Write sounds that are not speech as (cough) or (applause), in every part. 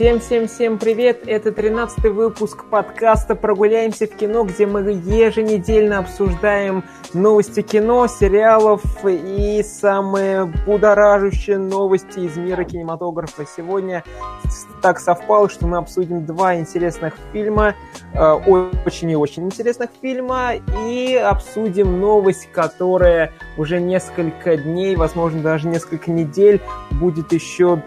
Всем-всем-всем привет! Это 13 выпуск подкаста «Прогуляемся в кино», где мы еженедельно обсуждаем новости кино, сериалов и самые будоражащие новости из мира кинематографа. Сегодня так совпало, что мы обсудим два интересных фильма, э, очень и очень интересных фильма, и обсудим новость, которая уже несколько дней, возможно, даже несколько недель будет еще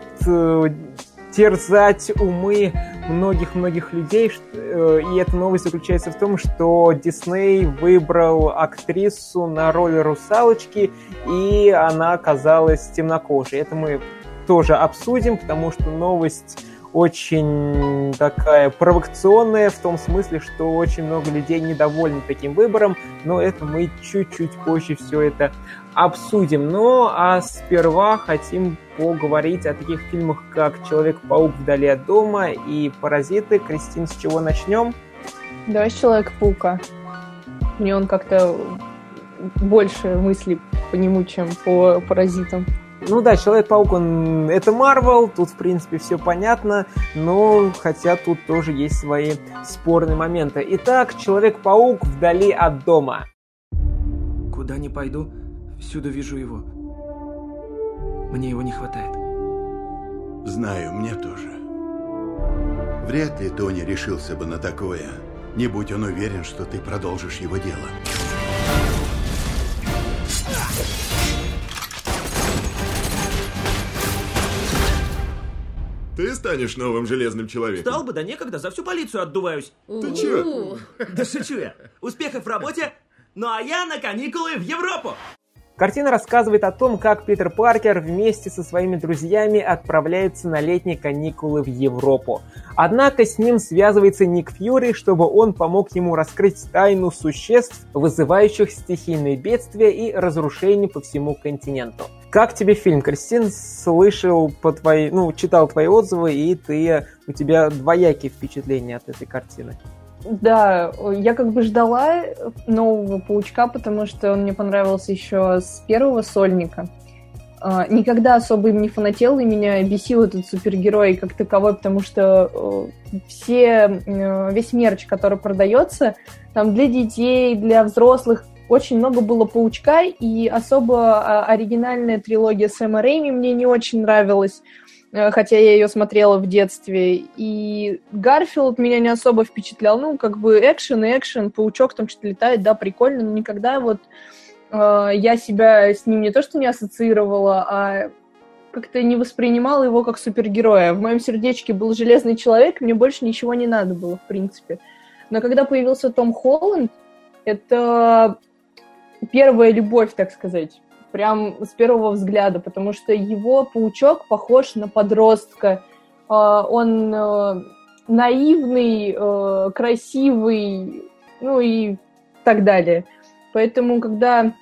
терзать умы многих-многих людей. Э, и эта новость заключается в том, что Дисней выбрал актрису на роль русалочки, и она оказалась темнокожей. Это мы тоже обсудим, потому что новость очень такая провокационная в том смысле, что очень много людей недовольны таким выбором, но это мы чуть-чуть позже все это обсудим. Ну, а сперва хотим поговорить о таких фильмах, как «Человек-паук вдали от дома» и «Паразиты». Кристин, с чего начнем? Давай с «Человека-паука». Мне он как-то больше мыслей по нему, чем по «Паразитам». Ну да, Человек-паук, он это Марвел, тут в принципе все понятно, но хотя тут тоже есть свои спорные моменты. Итак, Человек-паук вдали от дома. Куда не пойду, всюду вижу его. Мне его не хватает. Знаю, мне тоже. Вряд ли Тони решился бы на такое, не будь он уверен, что ты продолжишь его дело. Ты станешь новым железным человеком. Стал бы, да некогда, за всю полицию отдуваюсь. Ты чё? Да шучу я. Успехов в работе, ну а я на каникулы в Европу. Картина рассказывает о том, как Питер Паркер вместе со своими друзьями отправляется на летние каникулы в Европу. Однако с ним связывается Ник Фьюри, чтобы он помог ему раскрыть тайну существ, вызывающих стихийные бедствия и разрушения по всему континенту. Как тебе фильм, Кристин? Слышал по твоей, ну, читал твои отзывы, и ты, у тебя двоякие впечатления от этой картины. Да, я как бы ждала нового паучка, потому что он мне понравился еще с первого сольника. А, никогда особо им не фанател, и меня бесил этот супергерой как таковой, потому что все, весь мерч, который продается, там для детей, для взрослых, очень много было паучка, и особо а, оригинальная трилогия Сэма Рэйми мне не очень нравилась. Э, хотя я ее смотрела в детстве. И Гарфилд меня не особо впечатлял. Ну, как бы экшен и экшен, паучок там что-то летает, да, прикольно, но никогда вот э, я себя с ним не то что не ассоциировала, а как-то не воспринимала его как супергероя. В моем сердечке был Железный Человек, мне больше ничего не надо было, в принципе. Но когда появился Том Холланд, это первая любовь, так сказать прям с первого взгляда, потому что его паучок похож на подростка. А, он э, наивный, э, красивый, ну и так далее. Поэтому, когда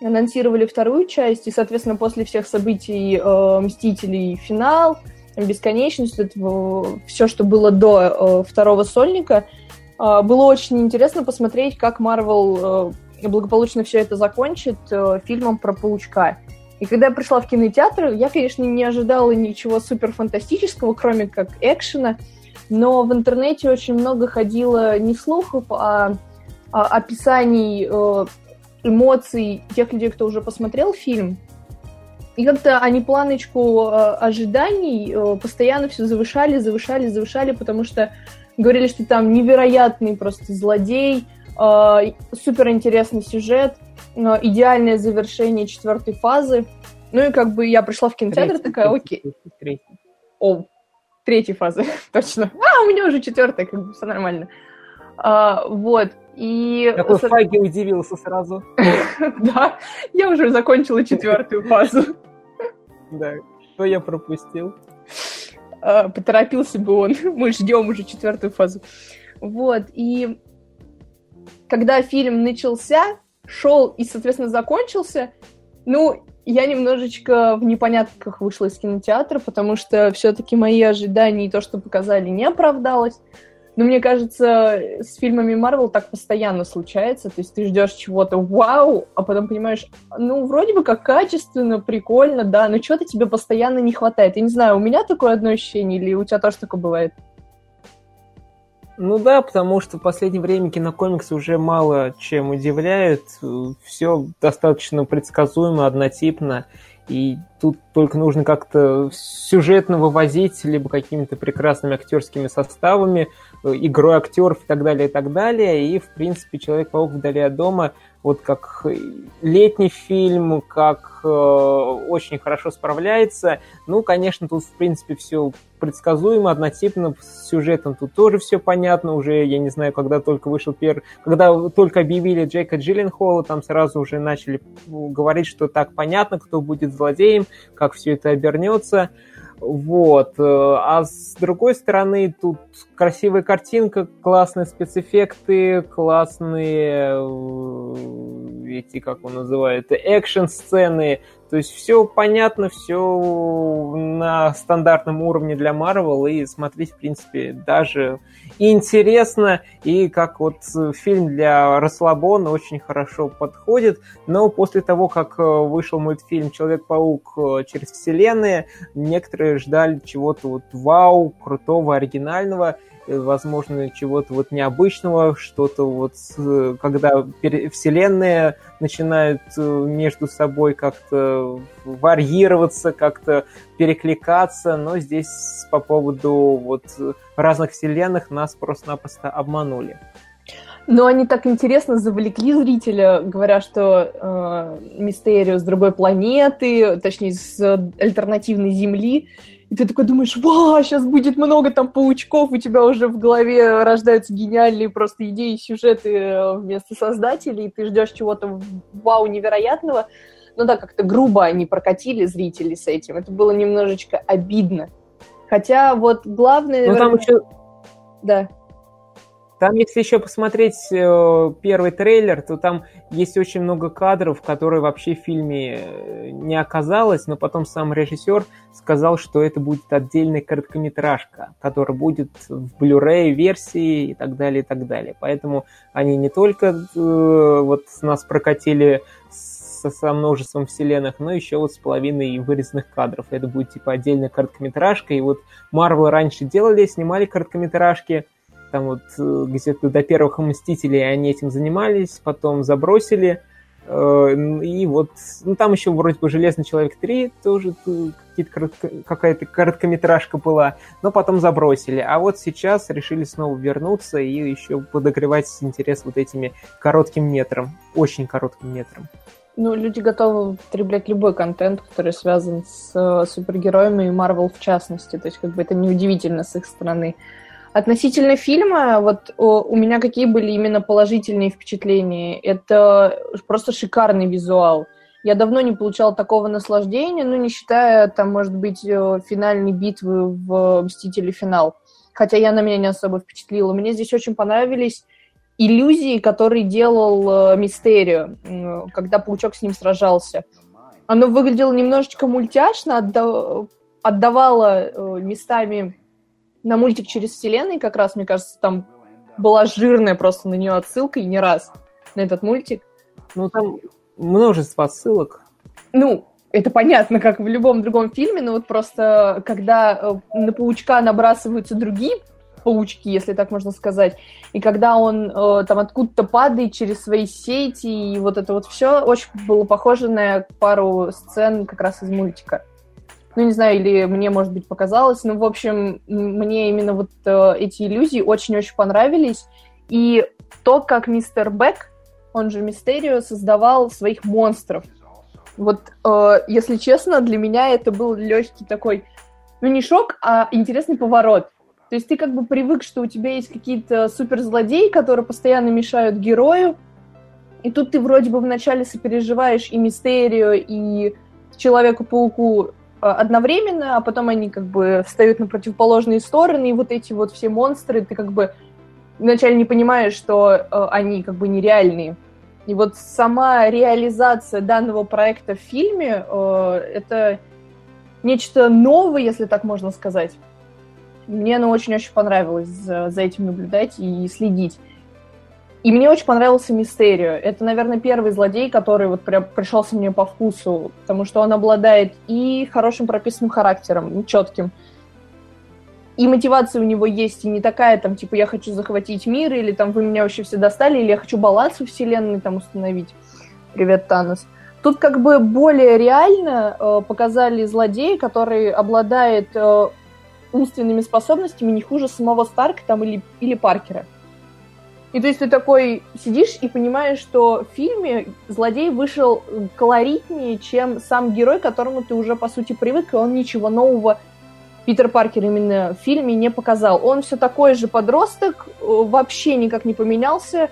анонсировали вторую часть, и, соответственно, после всех событий э, «Мстителей» финал, бесконечность, все, что было до второго сольника, было очень интересно посмотреть, как Марвел благополучно все это закончит э, фильмом про паучка. И когда я пришла в кинотеатр, я, конечно, не ожидала ничего супер фантастического, кроме как экшена, но в интернете очень много ходило не слухов, а, а описаний э, эмоций тех людей, кто уже посмотрел фильм. И как-то они планочку э, ожиданий постоянно все завышали, завышали, завышали, потому что говорили, что там невероятный просто злодей, супер интересный сюжет, идеальное завершение четвертой фазы. Ну и как бы я пришла в кинотеатр третий, такая, окей. Третий. О, третьей фазы, (laughs) точно. А, у меня уже четвертая, как бы все нормально. А, вот. И... Какой со... Фаги удивился сразу. (laughs) да, я уже закончила четвертую фазу. (laughs) Да, что я пропустил? А, поторопился бы он. Мы ждем уже четвертую фазу. Вот, и когда фильм начался, шел и, соответственно, закончился, ну, я немножечко в непонятках вышла из кинотеатра, потому что все-таки мои ожидания и то, что показали, не оправдалось. Но мне кажется, с фильмами Марвел так постоянно случается. То есть ты ждешь чего-то вау, а потом понимаешь, ну, вроде бы как качественно, прикольно, да, но чего-то тебе постоянно не хватает. Я не знаю, у меня такое одно ощущение или у тебя тоже такое бывает? Ну да, потому что в последнее время кинокомиксы уже мало чем удивляют. Все достаточно предсказуемо, однотипно. И тут только нужно как-то сюжетно вывозить, либо какими-то прекрасными актерскими составами, э, игрой актеров и так далее, и так далее. И, в принципе, «Человек-паук вдали от дома» вот как летний фильм, как э, очень хорошо справляется. Ну, конечно, тут, в принципе, все предсказуемо, однотипно, с сюжетом тут тоже все понятно. Уже, я не знаю, когда только вышел первый... Когда только объявили Джейка Джилленхола, там сразу уже начали говорить, что так понятно, кто будет злодеем, как все это обернется. Вот. Э, а с другой стороны, тут красивая картинка, классные спецэффекты, классные э, эти, как он называет, экшн-сцены. То есть все понятно, все на стандартном уровне для Marvel, и смотреть, в принципе, даже интересно, и как вот фильм для расслабона очень хорошо подходит. Но после того, как вышел мультфильм «Человек-паук через вселенные», некоторые ждали чего-то вот вау, крутого, оригинального, возможно, чего-то вот необычного, что-то вот, когда вселенные начинают э, между собой как-то варьироваться, как-то перекликаться, но здесь по поводу вот разных вселенных нас просто-напросто обманули. Но они так интересно завлекли зрителя, говоря, что э, Мистерио с другой планеты, точнее, с альтернативной Земли, и ты такой думаешь, вау, сейчас будет много там паучков, у тебя уже в голове рождаются гениальные просто идеи, сюжеты э, вместо создателей, и ты ждешь чего-то вау невероятного. Ну да, как-то грубо они прокатили зрителей с этим. Это было немножечко обидно. Хотя вот главное... Ну там еще... Да. Там, если еще посмотреть э, первый трейлер, то там есть очень много кадров, которые вообще в фильме э, не оказалось, но потом сам режиссер сказал, что это будет отдельная короткометражка, которая будет в Blu-ray версии и так далее, и так далее. Поэтому они не только э, вот нас прокатили со, со множеством вселенных, но еще вот с половиной вырезанных кадров. Это будет типа отдельная короткометражка. И вот Marvel раньше делали, снимали короткометражки, там вот э, где-то до первых Мстителей они этим занимались, потом забросили. Э, и вот, ну там еще вроде бы Железный Человек 3 тоже какая-то короткометражка была, но потом забросили. А вот сейчас решили снова вернуться и еще подогревать интерес вот этими коротким метром, очень коротким метром. Ну, люди готовы потреблять любой контент, который связан с э, супергероями и Марвел в частности. То есть, как бы это неудивительно с их стороны. Относительно фильма, вот у меня какие были именно положительные впечатления. Это просто шикарный визуал. Я давно не получала такого наслаждения, ну, не считая, там, может быть, э, финальной битвы в «Мстители. Финал». Хотя я на меня не особо впечатлила. Мне здесь очень понравились иллюзии, которые делал э, Мистерио, когда Паучок с ним сражался. Оно выглядело немножечко мультяшно, отдавало э, местами на мультик через вселенные, как раз, мне кажется, там была жирная просто на нее отсылка, и не раз, на этот мультик. Ну, там множество отсылок. Ну, это понятно, как в любом другом фильме, но вот просто когда э, на паучка набрасываются другие паучки, если так можно сказать, и когда он э, там откуда-то падает через свои сети, и вот это вот все очень было похоже на пару сцен как раз из мультика ну, не знаю, или мне, может быть, показалось, но, в общем, мне именно вот э, эти иллюзии очень-очень понравились, и то, как мистер Бек, он же Мистерио, создавал своих монстров. Вот, э, если честно, для меня это был легкий такой, ну, не шок, а интересный поворот. То есть ты как бы привык, что у тебя есть какие-то суперзлодеи, которые постоянно мешают герою, и тут ты вроде бы вначале сопереживаешь и Мистерио, и Человеку-пауку одновременно, а потом они как бы встают на противоположные стороны, и вот эти вот все монстры, ты как бы вначале не понимаешь, что э, они как бы нереальные. И вот сама реализация данного проекта в фильме э, это нечто новое, если так можно сказать. Мне оно очень-очень понравилось за этим наблюдать и следить. И мне очень понравился Мистерио. Это, наверное, первый злодей, который вот прям пришелся мне по вкусу, потому что он обладает и хорошим прописанным характером, четким, и мотивация у него есть, и не такая, там, типа, я хочу захватить мир, или там, вы меня вообще все достали, или я хочу баланс у вселенной там установить. Привет, Танос. Тут как бы более реально э, показали злодея, который обладает э, умственными способностями не хуже самого Старка там или, или Паркера. И то есть ты такой сидишь и понимаешь, что в фильме злодей вышел колоритнее, чем сам герой, к которому ты уже, по сути, привык, и он ничего нового Питер Паркер именно в фильме не показал. Он все такой же подросток, э, вообще никак не поменялся,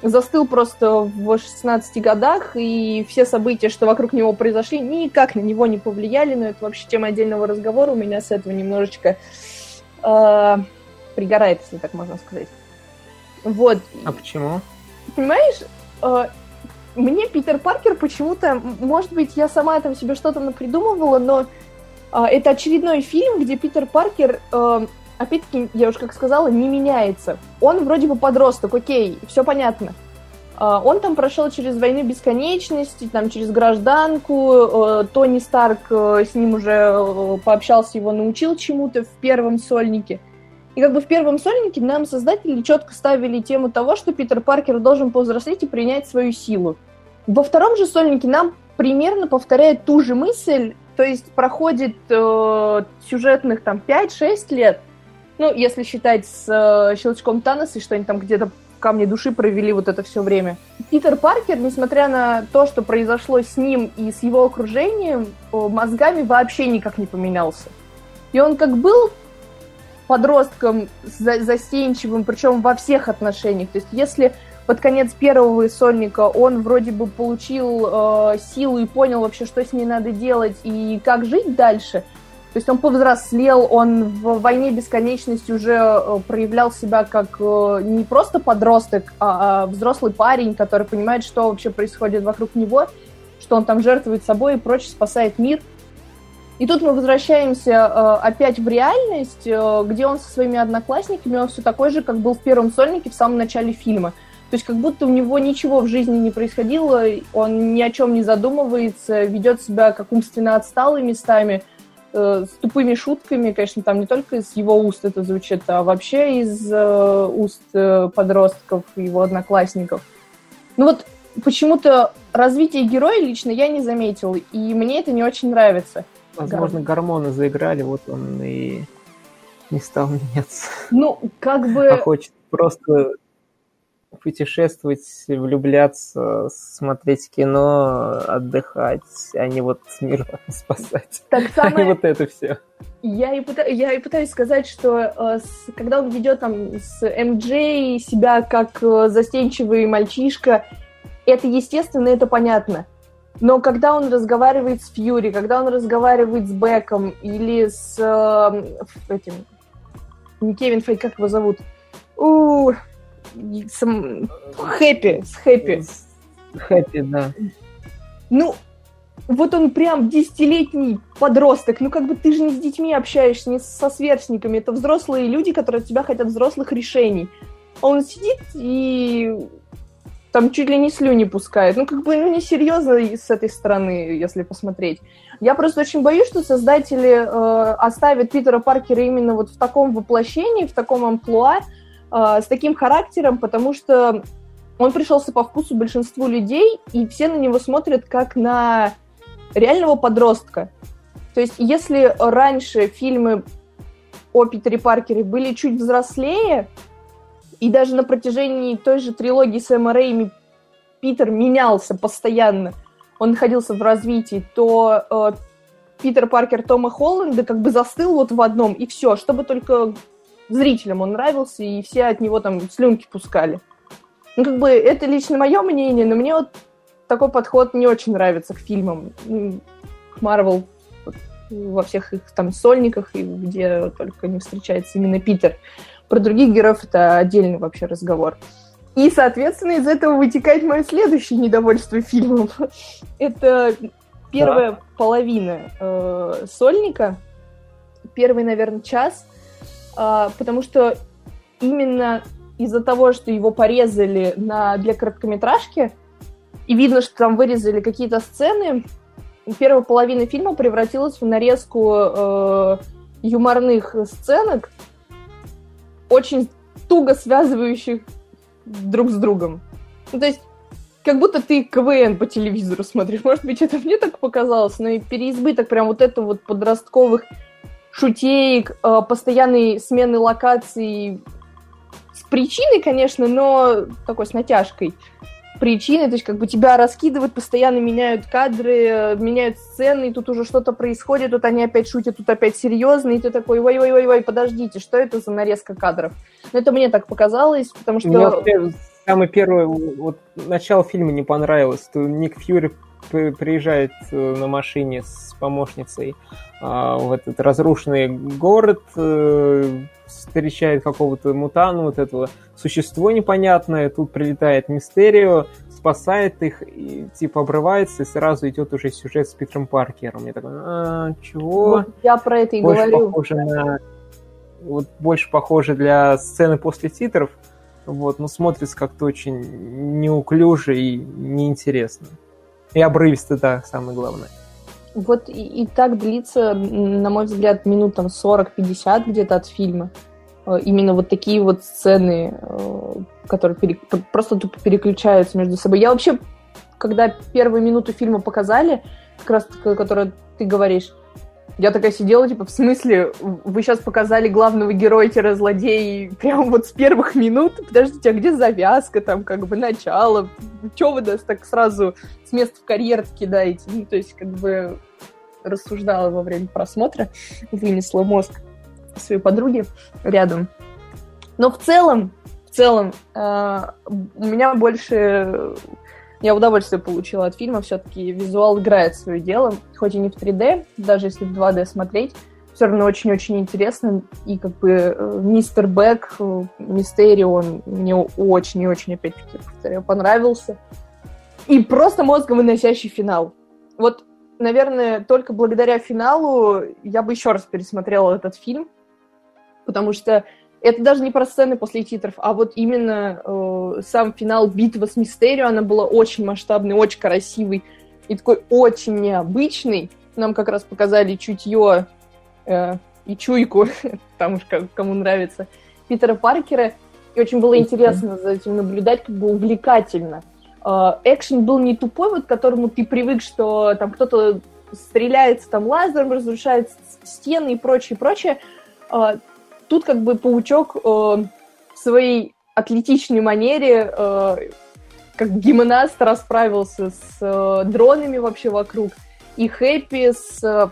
застыл просто в 16 годах, и все события, что вокруг него произошли, никак на него не повлияли, но это вообще тема отдельного разговора, у меня с этого немножечко э, пригорает, если так можно сказать. Вот. А почему? Понимаешь, э, мне Питер Паркер почему-то, может быть, я сама там себе что-то напридумывала, но э, это очередной фильм, где Питер Паркер, э, опять-таки, я уже как сказала, не меняется. Он вроде бы подросток, окей, все понятно. Э, он там прошел через войну бесконечности, там через гражданку. Э, Тони Старк с ним уже пообщался, его научил чему-то в первом сольнике. И как бы в первом сольнике нам создатели четко ставили тему того, что Питер Паркер должен повзрослеть и принять свою силу. Во втором же сольнике нам примерно повторяет ту же мысль, то есть проходит э, сюжетных там 5-6 лет, ну, если считать с э, щелчком Таноса, что они там где-то в камне души провели вот это все время. Питер Паркер, несмотря на то, что произошло с ним и с его окружением, э, мозгами вообще никак не поменялся. И он как был подростком за застенчивым, причем во всех отношениях. То есть если под конец первого сольника он вроде бы получил э, силу и понял вообще, что с ней надо делать и как жить дальше, то есть он повзрослел, он в «Войне бесконечности» уже э, проявлял себя как э, не просто подросток, а, а взрослый парень, который понимает, что вообще происходит вокруг него, что он там жертвует собой и прочее, спасает мир – и тут мы возвращаемся э, опять в реальность, э, где он со своими одноклассниками, он все такой же, как был в первом сольнике в самом начале фильма. То есть как будто у него ничего в жизни не происходило, он ни о чем не задумывается, ведет себя как умственно отсталый местами, э, с тупыми шутками, конечно, там не только из его уст это звучит, а вообще из э, уст э, подростков, его одноклассников. Ну вот почему-то развитие героя лично я не заметил, и мне это не очень нравится. Возможно, гормоны заиграли, вот он и не стал (laughs) меняться. Ну, как бы... А хочет просто путешествовать, влюбляться, смотреть кино, отдыхать, а не вот мир (laughs) спасать. Так (laughs) самое... А не вот это все. Я и, пытаюсь, я и пытаюсь сказать, что э, с, когда он ведет там с МД себя как э, застенчивый мальчишка, это естественно, это понятно. Но когда он разговаривает с Фьюри, когда он разговаривает с Беком или с э, этим... Не Кевин Фей, как его зовут? У, сам... Хэппи, с Хэппи. Хэппи, да. Ну, вот он прям десятилетний подросток. Ну, как бы ты же не с детьми общаешься, не со сверстниками. Это взрослые люди, которые от тебя хотят взрослых решений. Он сидит и там чуть ли не слюни пускает. Ну, как бы, ну, несерьезно с этой стороны, если посмотреть. Я просто очень боюсь, что создатели э, оставят Питера Паркера именно вот в таком воплощении, в таком амплуа, э, с таким характером, потому что он пришелся по вкусу большинству людей, и все на него смотрят как на реального подростка. То есть, если раньше фильмы о Питере Паркере были чуть взрослее, и даже на протяжении той же трилогии Сэма Рэйми Питер менялся постоянно, он находился в развитии, то э, Питер Паркер Тома Холланда как бы застыл вот в одном, и все, чтобы только зрителям он нравился, и все от него там слюнки пускали. Ну, как бы, это лично мое мнение, но мне вот такой подход не очень нравится к фильмам. К Марвел во всех их там сольниках, и где только не встречается именно Питер. Про других героев это отдельный вообще разговор. И, соответственно, из этого вытекает мое следующее недовольство фильмом. (laughs) это первая да. половина э, сольника, первый, наверное, час. а, потому что именно из-за того, что его порезали на, для короткометражки, и видно, что там вырезали какие-то сцены, первая половина фильма превратилась в нарезку э, юморных сценок, очень туго связывающих друг с другом. Ну, то есть, как будто ты КВН по телевизору смотришь. Может быть, это мне так показалось, но и переизбыток прям вот это вот подростковых шутеек, э, постоянной смены локаций с причиной, конечно, но такой с натяжкой причины, то есть как бы тебя раскидывают, постоянно меняют кадры, меняют сцены, и тут уже что-то происходит, тут они опять шутят, тут опять серьезно, и ты такой, ой-ой-ой-ой, подождите, что это за нарезка кадров? Но это мне так показалось, потому что... Мне самое первое, вот начало фильма не понравилось, то Ник Фьюри приезжает э, на машине с помощницей а, в этот разрушенный город, э, встречает какого-то мутана, вот этого существо непонятное, тут прилетает Мистерио, спасает их, и типа обрывается, и сразу идет уже сюжет с Питером Паркером. Я такой, а, чего? Вот я про это и больше говорю. Похоже на... Вот больше похоже для сцены после титров, вот, но смотрится как-то очень неуклюже и неинтересно. И обрывисто, да, самое главное. Вот и, и так длится, на мой взгляд, минут там 40-50 где-то от фильма. Э, именно вот такие вот сцены, э, которые пере... просто тупо переключаются между собой. Я вообще, когда первую минуту фильма показали, как раз которую ты говоришь, я такая сидела, типа, в смысле, вы сейчас показали главного героя-злодея прямо вот с первых минут? Подождите, а где завязка там, как бы, начало? Чего вы нас так сразу с места в карьер кидаете? Ну, то есть, как бы, рассуждала во время просмотра, вынесла мозг своей подруги рядом. Но в целом, в целом, э, у меня больше я удовольствие получила от фильма, все-таки визуал играет свое дело, хоть и не в 3D, даже если в 2D смотреть, все равно очень-очень интересно, и как бы э, Мистер Бэк, э, Мистерио, он мне очень и очень, опять-таки, повторяю, понравился. И просто мозговыносящий финал. Вот, наверное, только благодаря финалу я бы еще раз пересмотрела этот фильм, потому что это даже не про сцены после титров, а вот именно э, сам финал битвы с Мистерио, она была очень масштабной, очень красивой и такой очень необычный. Нам как раз показали чутье э, и чуйку, (laughs) там уж кому нравится, Питера Паркера. И очень было интересно за этим наблюдать, как бы увлекательно. Э, экшен был не тупой, вот к которому ты привык, что там кто-то стреляется там лазером, разрушает стены и прочее, прочее. Э, тут как бы паучок э, в своей атлетичной манере э, как гимнаст расправился с э, дронами вообще вокруг. И Хэппи с э,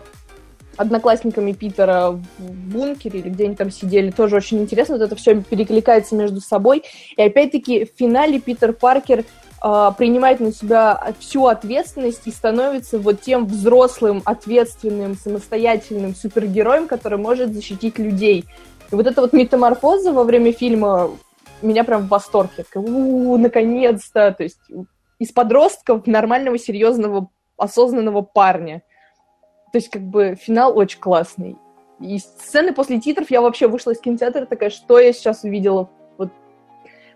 одноклассниками Питера в бункере или где они там сидели, тоже очень интересно. Вот это все перекликается между собой. И опять-таки в финале Питер Паркер э, принимает на себя всю ответственность и становится вот тем взрослым, ответственным, самостоятельным супергероем, который может защитить людей. И вот эта вот метаморфоза во время фильма меня прям в восторг. Я такая, наконец-то! То есть из подростков нормального, серьезного, осознанного парня. То есть как бы финал очень классный. И сцены после титров я вообще вышла из кинотеатра такая, что я сейчас увидела? Вот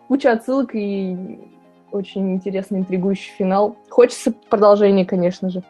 куча отсылок и очень интересный, интригующий финал. Хочется продолжения, конечно же.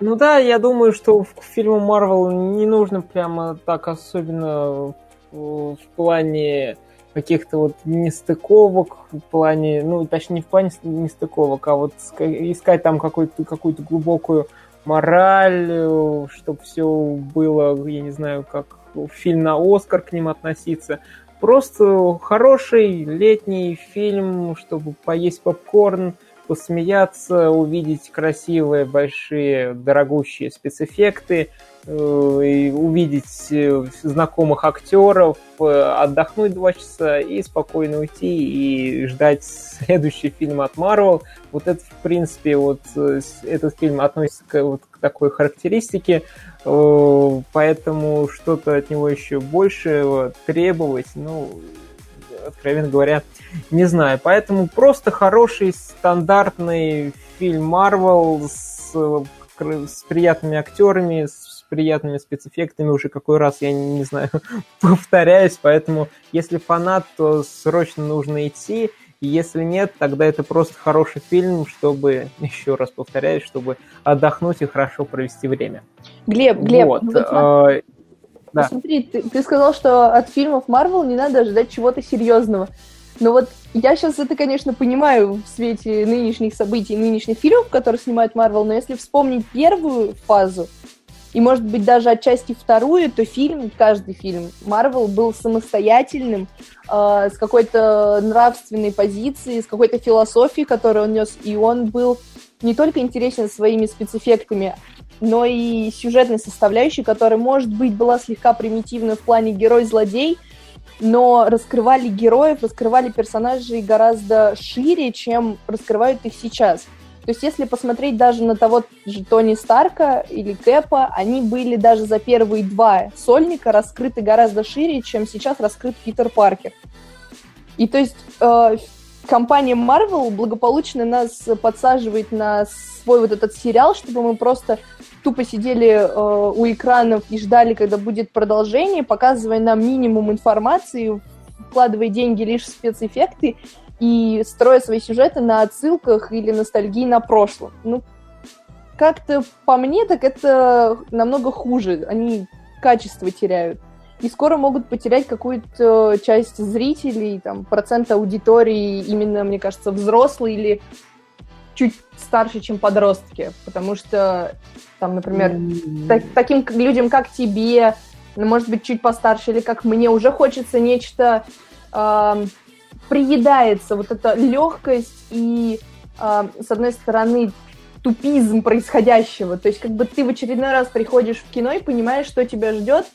Ну да, я думаю, что в фильму Марвел не нужно прямо так особенно в, в плане каких-то вот нестыковок, в плане, ну, точнее, не в плане нестыковок, а вот искать там какую-то какую глубокую мораль, чтобы все было, я не знаю, как фильм на Оскар к ним относиться. Просто хороший летний фильм, чтобы поесть попкорн, посмеяться, увидеть красивые, большие, дорогущие спецэффекты, э, увидеть э, знакомых актеров, э, отдохнуть два часа и спокойно уйти и ждать следующий фильм от Marvel. Вот это, в принципе, вот этот фильм относится к, вот, к такой характеристике, поэтому что-то от него еще больше требовать, ну, откровенно говоря, не знаю. Поэтому просто хороший стандартный фильм Marvel с, с приятными актерами, с приятными спецэффектами уже какой раз, я не, не знаю, (laughs) повторяюсь, поэтому если фанат, то срочно нужно идти, если нет, тогда это просто хороший фильм, чтобы, (laughs) еще раз повторяюсь, чтобы отдохнуть и хорошо провести время. Глеб, Глеб, вот, ну, вот, э, да. Посмотри, ты, ты сказал, что от фильмов Марвел не надо ожидать чего-то серьезного. Но вот я сейчас это, конечно, понимаю в свете нынешних событий, нынешних фильмов, которые снимает Марвел, но если вспомнить первую фазу, и, может быть, даже отчасти вторую, то фильм, каждый фильм Марвел был самостоятельным, э, с какой-то нравственной позицией, с какой-то философией, которую он нес, и он был не только интересен своими спецэффектами, но и сюжетной составляющей, которая, может быть, была слегка примитивна в плане герой-злодей, но раскрывали героев, раскрывали персонажей гораздо шире, чем раскрывают их сейчас. То есть, если посмотреть даже на того же Тони Старка или Кэпа, они были даже за первые два сольника раскрыты гораздо шире, чем сейчас раскрыт Питер Паркер. И то есть э, компания Marvel благополучно нас подсаживает на свой вот этот сериал, чтобы мы просто тупо сидели э, у экранов и ждали, когда будет продолжение, показывая нам минимум информации, вкладывая деньги лишь в спецэффекты и строя свои сюжеты на отсылках или ностальгии на прошлом. Ну, как-то по мне, так это намного хуже. Они качество теряют. И скоро могут потерять какую-то часть зрителей, там, процент аудитории, именно, мне кажется, взрослые или чуть старше, чем подростки. Потому что, там, например, mm-hmm. так, таким людям, как тебе, ну, может быть, чуть постарше, или как мне, уже хочется нечто э, приедается вот эта легкость и, э, с одной стороны, тупизм происходящего. То есть как бы ты в очередной раз приходишь в кино и понимаешь, что тебя ждет,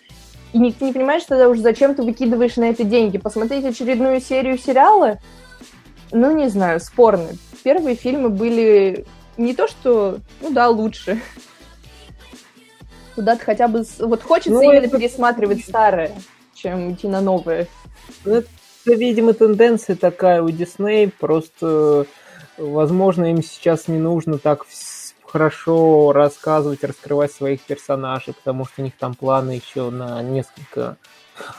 и не, ты не понимаешь тогда уже, зачем ты выкидываешь на это деньги. Посмотреть очередную серию сериала, ну, не знаю, спорно. Первые фильмы были не то, что, ну да, лучше. Куда-то хотя бы... Вот хочется ну, именно это... пересматривать старое, чем идти на новое. Ну, это видимо, тенденция такая у Дисней, просто, возможно, им сейчас не нужно так хорошо рассказывать, раскрывать своих персонажей, потому что у них там планы еще на несколько,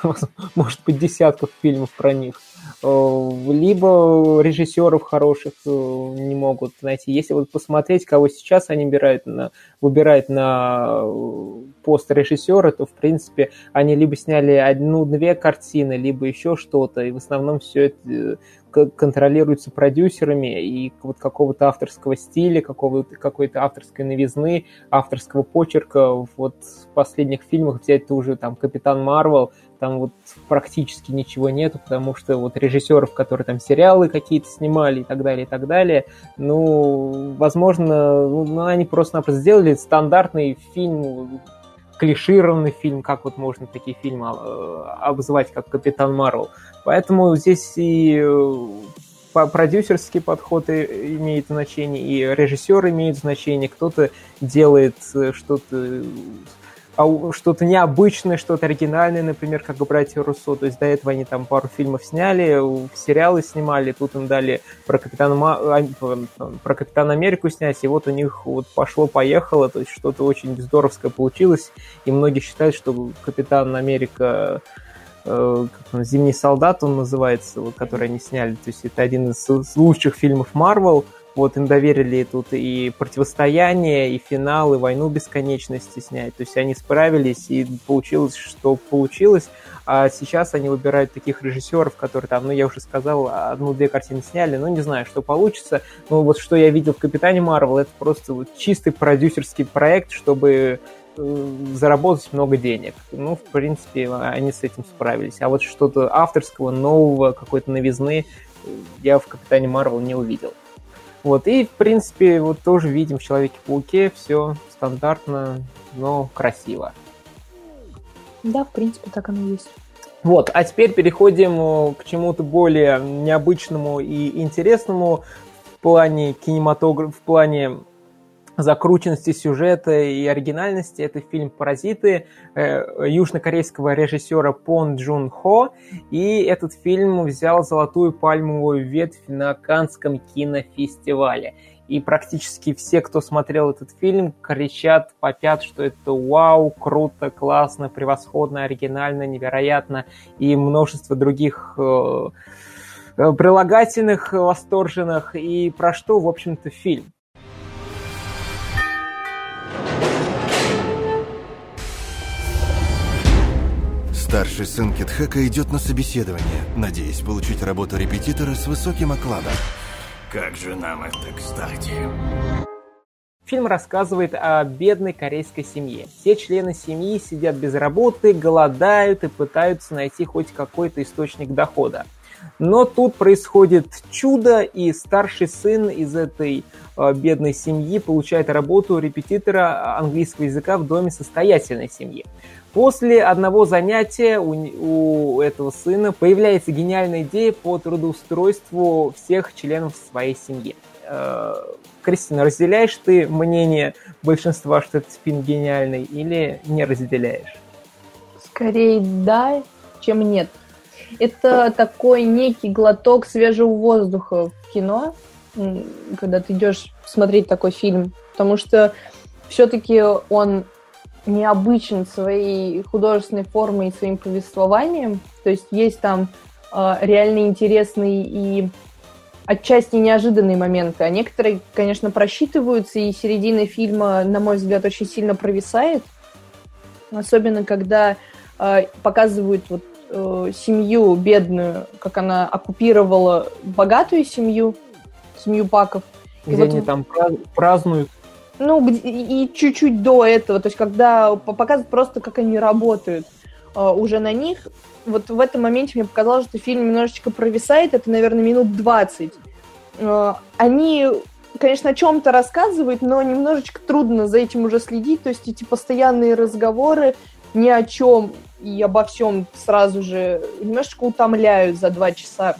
(laughs) может быть, десятков фильмов про них. Э, либо режиссеров хороших э, не могут найти. Если вот посмотреть, кого сейчас они выбирают на, выбирают на э, пост режиссера, то, в принципе, они либо сняли одну-две картины, либо еще что-то, и в основном все это контролируется продюсерами, и вот какого-то авторского стиля, какого-то, какой-то авторской новизны, авторского почерка. Вот в последних фильмах взять тоже там Капитан Марвел, там вот практически ничего нету, потому что вот режиссеров, которые там сериалы какие-то снимали и так далее, и так далее, ну, возможно, ну, они просто-напросто сделали стандартный фильм, клишированный фильм, как вот можно такие фильмы э, обзывать, как Капитан Марвел. Поэтому здесь и э, продюсерский подход имеет значение, и режиссер имеет значение, кто-то делает э, что-то а что-то необычное, что-то оригинальное, например, как «Братья Руссо». То есть до этого они там пару фильмов сняли, сериалы снимали, тут им дали про Капитана, а, про Капитана Америку снять, и вот у них вот пошло-поехало, то есть что-то очень здоровское получилось, и многие считают, что Капитан Америка э, «Зимний солдат» он называется, который они сняли, то есть это один из лучших фильмов Марвел, вот им доверили тут и противостояние, и финал, и войну бесконечности снять. То есть они справились, и получилось, что получилось. А сейчас они выбирают таких режиссеров, которые там, ну, я уже сказал, одну-две картины сняли, ну, не знаю, что получится. Но вот что я видел в «Капитане Марвел», это просто вот чистый продюсерский проект, чтобы э, заработать много денег. Ну, в принципе, они с этим справились. А вот что-то авторского, нового, какой-то новизны я в «Капитане Марвел» не увидел. Вот, и, в принципе, вот тоже видим в Человеке-пауке все стандартно, но красиво. Да, в принципе, так оно и есть. Вот, а теперь переходим э, к чему-то более необычному и интересному в плане кинематографа, в плане закрученности сюжета и оригинальности. Это фильм «Паразиты» э, южнокорейского режиссера Пон Джун Хо. И этот фильм взял золотую пальмовую ветвь на Канском кинофестивале. и практически все, кто смотрел этот фильм, кричат, попят, что это вау, круто, классно, превосходно, оригинально, невероятно, и множество других э, э прилагательных восторженных, и про что, в общем-то, фильм. Старший сын Китхека идет на собеседование, надеясь получить работу репетитора с высоким окладом. Как же нам это кстати? Фильм рассказывает о бедной корейской семье. Все члены семьи сидят без работы, голодают и пытаются найти хоть какой-то источник дохода. Но тут происходит чудо, и старший сын из этой э, бедной семьи получает работу репетитора английского языка в доме состоятельной семьи. После одного занятия у, у этого сына появляется гениальная идея по трудоустройству всех членов своей семьи. Э, Кристина, разделяешь ты мнение большинства, что этот фильм гениальный, или не разделяешь? Скорее да, чем нет. Это такой некий глоток свежего воздуха в кино, когда ты идешь смотреть такой фильм, потому что все-таки он необычен своей художественной формой и своим повествованием. То есть есть там э, реально интересные и отчасти неожиданные моменты, а некоторые, конечно, просчитываются, и середина фильма, на мой взгляд, очень сильно провисает. Особенно, когда э, показывают вот, э, семью бедную, как она оккупировала богатую семью, семью Паков. Где и они вот... там празднуют ну, и чуть-чуть до этого, то есть когда показывают просто, как они работают uh, уже на них, вот в этом моменте мне показалось, что фильм немножечко провисает, это, наверное, минут 20. Uh, а, они, конечно, о чем-то рассказывают, но немножечко трудно за этим уже следить, то есть эти постоянные разговоры ни о чем и обо всем сразу же немножечко утомляют за два часа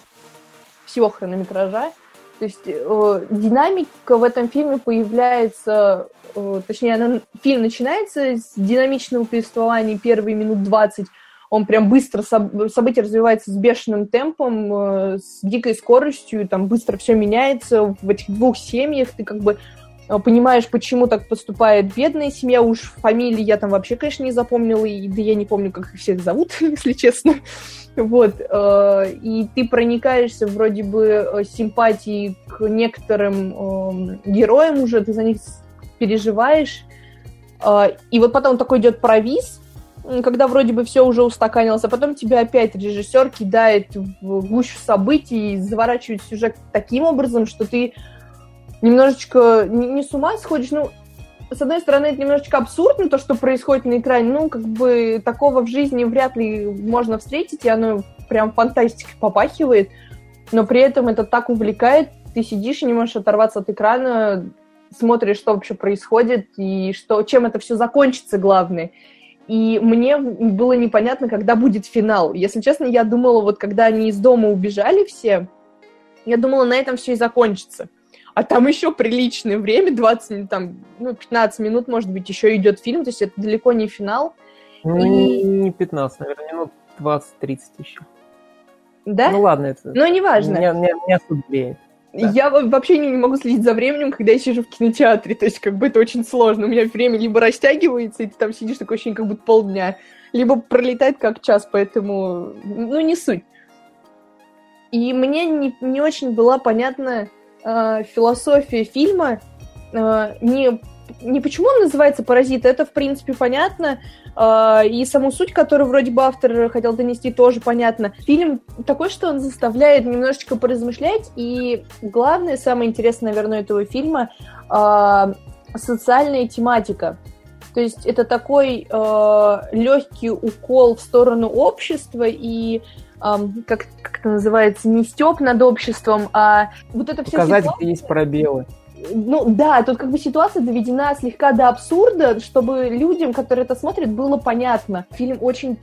всего хронометража. То есть э, динамика в этом фильме появляется, э, точнее, она, фильм начинается с динамичного повествования первые минут 20, он прям быстро, соб, события развиваются с бешеным темпом, э, с дикой скоростью, там быстро все меняется. В этих двух семьях, ты как бы понимаешь, почему так поступает бедная семья, уж фамилии я там вообще, конечно, не запомнила, и да я не помню, как их всех зовут, (laughs) если честно. Вот, э, и ты проникаешься вроде бы э, симпатией к некоторым э, героям уже, ты за них переживаешь. Э, и вот потом такой идет провис, когда вроде бы все уже устаканилось, а потом тебя опять режиссер кидает в гущу событий и заворачивает сюжет таким образом, что ты немножечко не, не с ума сходишь, ну, с одной стороны, это немножечко абсурдно, то, что происходит на экране. Ну, как бы такого в жизни вряд ли можно встретить, и оно прям фантастикой попахивает. Но при этом это так увлекает, ты сидишь и не можешь оторваться от экрана, смотришь, что вообще происходит, и что, чем это все закончится, главное. И мне было непонятно, когда будет финал. Если честно, я думала, вот когда они из дома убежали все, я думала, на этом все и закончится а там еще приличное время, 20, там, ну, 15 минут, может быть, еще идет фильм, то есть это далеко не финал. Ну, и... не 15, наверное, минут 20-30 еще. Да? Ну ладно, это... Ну, неважно. Не, не, не особо влияет. Да. Я вообще не могу следить за временем, когда я сижу в кинотеатре, то есть как бы это очень сложно. У меня время либо растягивается, и ты там сидишь такое ощущение, как будто полдня, либо пролетает как час, поэтому, ну, не суть. И мне не, не очень была понятна э, философия фильма э, не не почему он называется «Паразит», это, в принципе, понятно, э, и саму суть, которую вроде бы автор хотел донести, тоже понятно. Фильм такой, что он заставляет немножечко поразмышлять, и главное, самое интересное, наверное, этого фильма э, социальная тематика. То есть это такой легкий укол в сторону общества и как, как это называется, не степ над обществом, а вот это все... Показать, ситуация... где есть пробелы. Ну да, тут как бы ситуация доведена слегка до абсурда, чтобы людям, которые это смотрят, было понятно. Фильм очень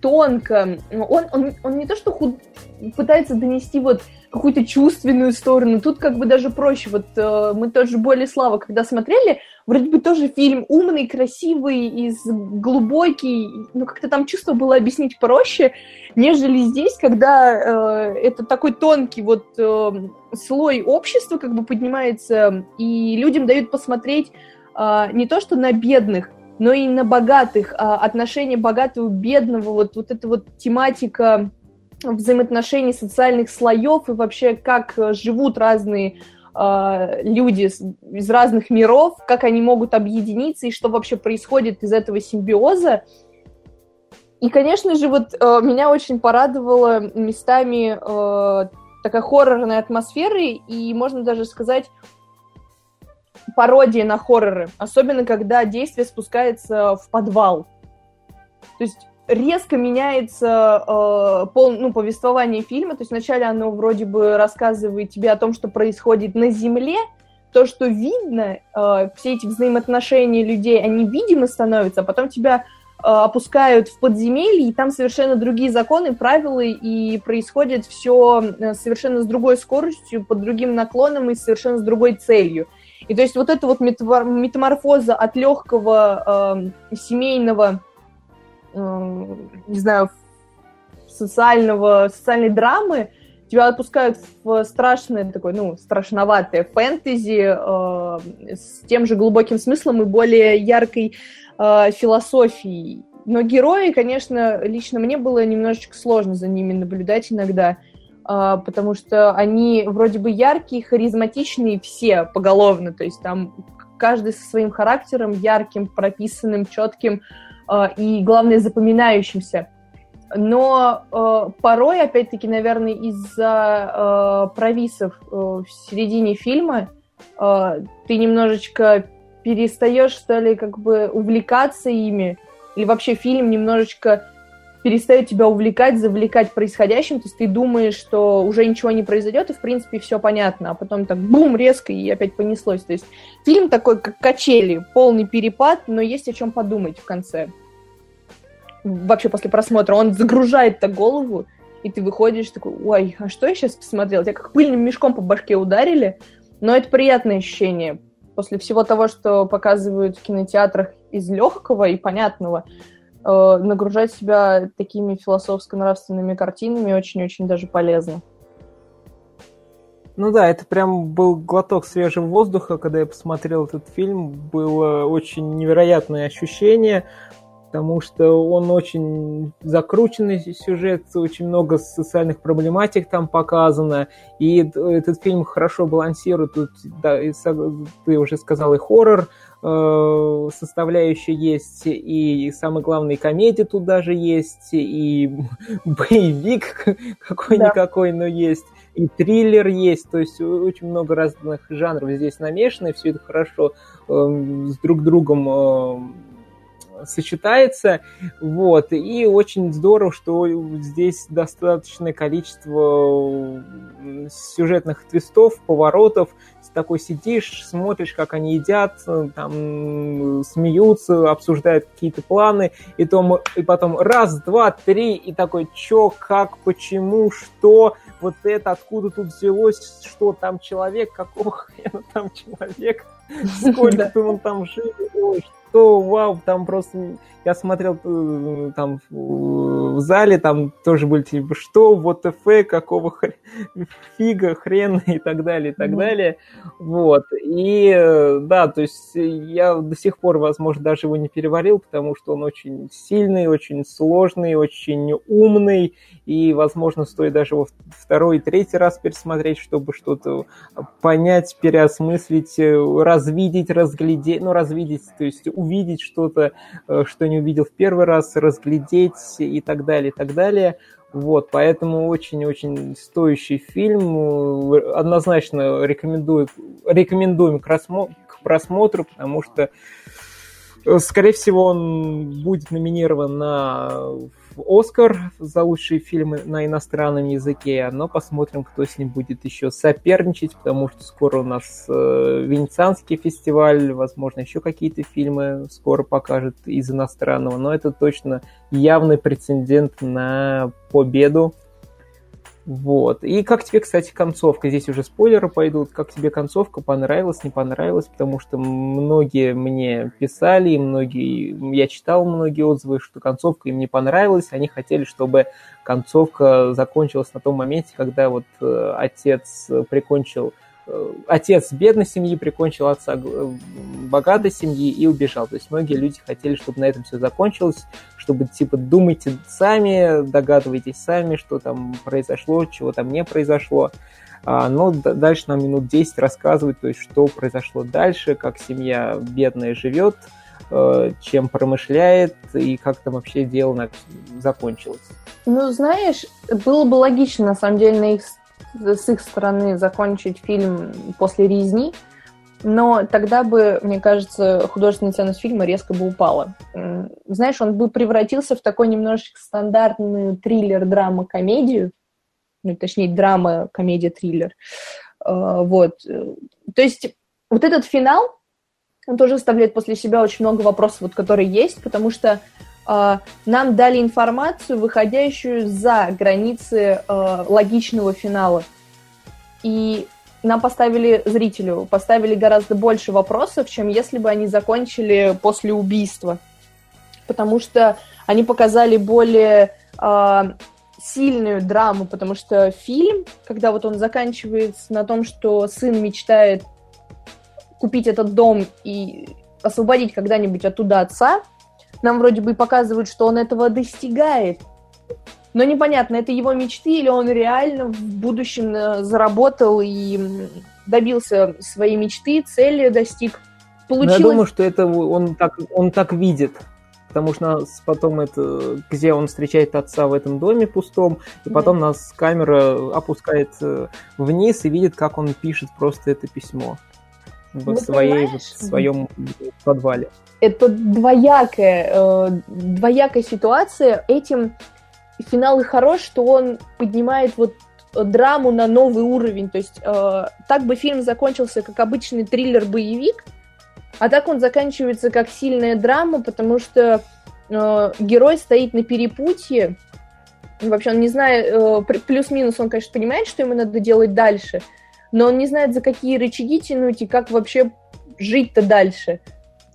тонко. Он, он, он не то, что худ... пытается донести вот какую-то чувственную сторону, тут как бы даже проще. Вот э, мы тоже «Боль и слава», когда смотрели, вроде бы тоже фильм умный, красивый, и глубокий, но как-то там чувство было объяснить проще, нежели здесь, когда э, это такой тонкий вот э, слой общества как бы поднимается, и людям дают посмотреть э, не то, что на бедных, но и на богатых, а отношения богатого, бедного, вот, вот эта вот тематика взаимоотношений социальных слоев и вообще как живут разные э, люди из разных миров, как они могут объединиться и что вообще происходит из этого симбиоза. И, конечно же, вот э, меня очень порадовала местами э, такая хоррорная атмосфера, и можно даже сказать пародия на хорроры, особенно когда действие спускается в подвал. То есть резко меняется э, пол, ну, повествование фильма. То есть вначале оно вроде бы рассказывает тебе о том, что происходит на Земле, то, что видно, э, все эти взаимоотношения людей, они видимы становятся, а потом тебя э, опускают в подземелье, и там совершенно другие законы, правила, и происходит все э, совершенно с другой скоростью, под другим наклоном и совершенно с другой целью. И то есть вот эта вот метаморфоза от легкого э, семейного не знаю, социального, социальной драмы, тебя отпускают в страшное такое, ну, страшноватое фэнтези э, с тем же глубоким смыслом и более яркой э, философией. Но герои, конечно, лично мне было немножечко сложно за ними наблюдать иногда, э, потому что они вроде бы яркие, харизматичные все поголовно, то есть там каждый со своим характером, ярким, прописанным, четким, Э, и, главное, запоминающимся. Но э, порой, опять-таки, наверное, из-за э, провисов э, в середине фильма э, ты немножечко перестаешь, что ли, как бы увлекаться ими, или вообще фильм немножечко перестает тебя увлекать, завлекать происходящим, то есть ты думаешь, что уже ничего не произойдет, и в принципе все понятно, а потом так бум, резко, и опять понеслось. То есть фильм такой, как качели, полный перепад, но есть о чем подумать в конце. Вообще после просмотра он загружает так голову, и ты выходишь такой, ой, а что я сейчас посмотрел? Тебя как пыльным мешком по башке ударили, но это приятное ощущение. После всего того, что показывают в кинотеатрах из легкого и понятного, нагружать себя такими философско-нравственными картинами очень-очень даже полезно. Ну да, это прям был глоток свежего воздуха, когда я посмотрел этот фильм. Было очень невероятное ощущение, потому что он очень закрученный сюжет, очень много социальных проблематик там показано, и этот фильм хорошо балансирует. Тут, да, ты уже сказал, и хоррор, Э, составляющая есть, и самый главный комедия тут даже есть, и (laughs) боевик какой-никакой, но есть, и триллер есть, то есть очень много разных жанров здесь намешано, и все это хорошо э, с друг другом э, сочетается, вот, и очень здорово, что здесь достаточное количество сюжетных твистов, поворотов, такой сидишь, смотришь, как они едят, там смеются, обсуждают какие-то планы, и, то, и потом раз, два, три, и такой, чё, как, почему, что, вот это откуда тут взялось, что там человек, какого (laughs) хрена там человек, (laughs) сколько он там жил, что вау, там просто я смотрел э, там в зале, там тоже были типа, что, вот ТФ, какого хр... фига, хрена (laughs) и так далее, и так mm-hmm. далее. Вот. И э, да, то есть я до сих пор, возможно, даже его не переварил, потому что он очень сильный, очень сложный, очень умный, и, возможно, стоит даже его второй и третий раз пересмотреть, чтобы что-то понять, переосмыслить, э, развидеть, разглядеть, ну, развидеть, то есть увидеть что-то, что не увидел в первый раз, разглядеть и так далее, и так далее. Вот, поэтому очень-очень стоящий фильм. Однозначно рекомендую, рекомендуем к, рассмо- к просмотру, потому что, скорее всего, он будет номинирован на Оскар за лучшие фильмы на иностранном языке, но посмотрим, кто с ним будет еще соперничать, потому что скоро у нас э, Венецианский фестиваль, возможно, еще какие-то фильмы скоро покажет из иностранного, но это точно явный прецедент на победу вот. И как тебе, кстати, концовка? Здесь уже спойлеры пойдут. Как тебе концовка? Понравилась, не понравилась? Потому что многие мне писали, и многие... Я читал многие отзывы, что концовка им не понравилась. Они хотели, чтобы концовка закончилась на том моменте, когда вот э, отец прикончил отец бедной семьи прикончил отца э, богатой семьи и убежал. То есть многие люди хотели, чтобы на этом все закончилось, чтобы типа думайте сами, догадывайтесь сами, что там произошло, чего там не произошло. А, но дальше нам минут 10 рассказывать, то есть что произошло дальше, как семья бедная живет, э, чем промышляет и как там вообще дело закончилось. Ну, знаешь, было бы логично, на самом деле, на их с их стороны закончить фильм после резни, но тогда бы, мне кажется, художественная ценность фильма резко бы упала. Знаешь, он бы превратился в такой немножечко стандартный триллер, драма, комедию, ну, точнее, драма, комедия, триллер. А, вот. То есть вот этот финал, он тоже оставляет после себя очень много вопросов, вот, которые есть, потому что нам дали информацию, выходящую за границы э, логичного финала. И нам поставили зрителю, поставили гораздо больше вопросов, чем если бы они закончили после убийства. Потому что они показали более э, сильную драму, потому что фильм, когда вот он заканчивается на том, что сын мечтает купить этот дом и освободить когда-нибудь оттуда отца, нам вроде бы показывают, что он этого достигает. Но непонятно, это его мечты или он реально в будущем э, заработал и добился своей мечты, цели достиг. Получилось... Но я думаю, что это он так, он так видит. Потому что нас потом это, где он встречает отца в этом доме пустом, и потом mm. нас камера опускает э, вниз и видит, как он пишет просто это письмо в ну, своей, вот, в своем подвале это двоякая, э, двоякая ситуация. Этим финал и хорош, что он поднимает вот драму на новый уровень. То есть э, так бы фильм закончился как обычный триллер-боевик, а так он заканчивается как сильная драма, потому что э, герой стоит на перепутье. Вообще он не знает, э, плюс-минус он, конечно, понимает, что ему надо делать дальше, но он не знает, за какие рычаги тянуть и как вообще жить-то дальше.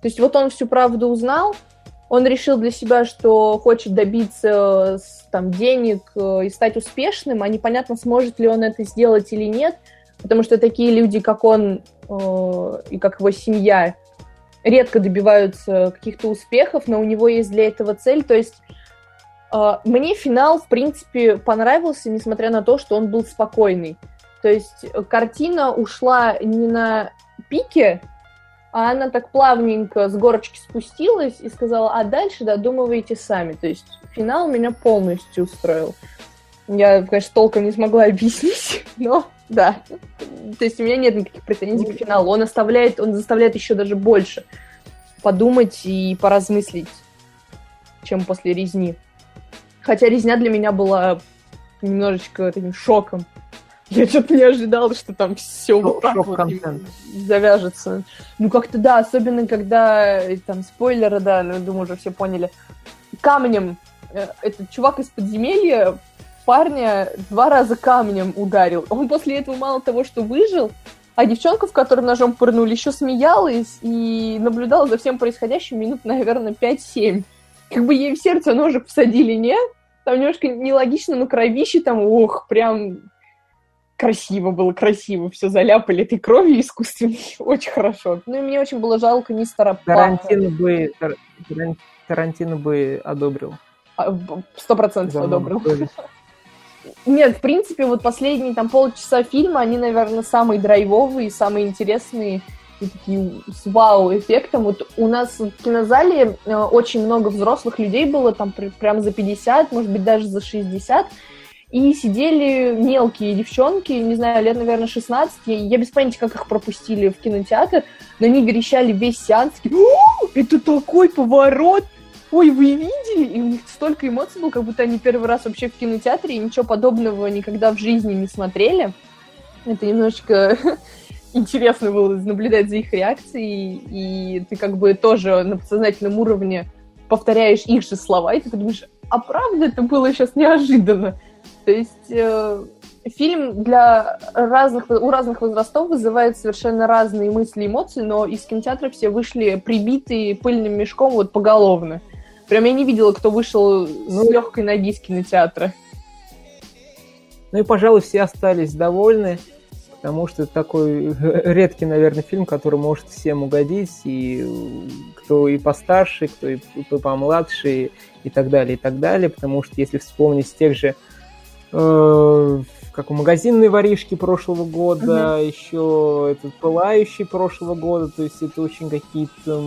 То есть вот он всю правду узнал, он решил для себя, что хочет добиться там, денег э, и стать успешным, а непонятно, сможет ли он это сделать или нет, потому что такие люди, как он э, и как его семья, редко добиваются каких-то успехов, но у него есть для этого цель. То есть э, мне финал, в принципе, понравился, несмотря на то, что он был спокойный. То есть картина ушла не на пике, а она так плавненько с горочки спустилась и сказала, а дальше додумывайте сами. То есть финал меня полностью устроил. Я, конечно, толком не смогла (laughs) объяснить, но да. То есть у меня нет никаких претензий к финалу. Он оставляет, он заставляет еще даже больше подумать и поразмыслить, чем после резни. Хотя резня для меня была немножечко таким шоком. Я что-то не ожидала, что там все вот так вот завяжется. Ну, как-то да, особенно когда э, там спойлеры, да, ну, думаю, уже все поняли. Камнем э, этот чувак из подземелья парня два раза камнем ударил. Он после этого мало того, что выжил, а девчонка, в которую ножом пырнули, еще смеялась и наблюдала за всем происходящим минут, наверное, 5-7. Как бы ей в сердце ножик всадили, не? Там немножко нелогично, но кровище там, ох, прям красиво было, красиво, все заляпали этой кровью искусственной, (laughs) очень хорошо. Ну и мне очень было жалко мистера Тарантино бы, Тарантино бы одобрил. А, сто процентов одобрил. (laughs) Нет, в принципе, вот последние там полчаса фильма, они, наверное, самые драйвовые, самые интересные и такие с вау-эффектом. Вот у нас в кинозале э, очень много взрослых людей было, там прям за 50, может быть, даже за 60, и сидели мелкие девчонки, не знаю, лет, наверное, 16. Я без понятия, как их пропустили в кинотеатр, но они верещали весь сеанс. это такой поворот! ой, вы видели? И у них столько эмоций было, как будто они первый раз вообще в кинотеатре и ничего подобного никогда в жизни не смотрели. Это немножечко (laughs) интересно было наблюдать за их реакцией, и ты как бы тоже на подсознательном уровне повторяешь их же слова, и ты думаешь, а правда это было сейчас неожиданно? То есть э, фильм для разных, у разных возрастов вызывает совершенно разные мысли и эмоции, но из кинотеатра все вышли прибитые пыльным мешком вот поголовно. Прям я не видела, кто вышел ну, с легкой ноги из кинотеатра. Ну и, пожалуй, все остались довольны, потому что это такой (laughs) редкий, наверное, фильм, который может всем угодить, и кто и постарше, кто и помладше, и так далее, и так далее, потому что если вспомнить тех же как у магазинной воришки прошлого года, uh-huh. еще этот пылающий прошлого года, то есть это очень какие-то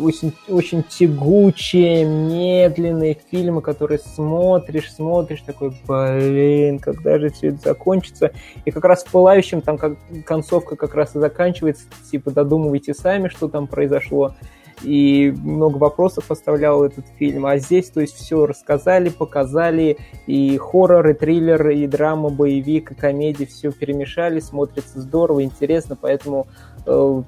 очень, очень тягучие, медленные фильмы, которые смотришь, смотришь, такой, блин, когда же все это закончится? И как раз в пылающем там как, концовка как раз и заканчивается, типа додумывайте сами, что там произошло и много вопросов оставлял этот фильм. А здесь, то есть, все рассказали, показали, и хоррор, и триллер, и драма, боевик, и комедия, все перемешали, смотрится здорово, интересно, поэтому э,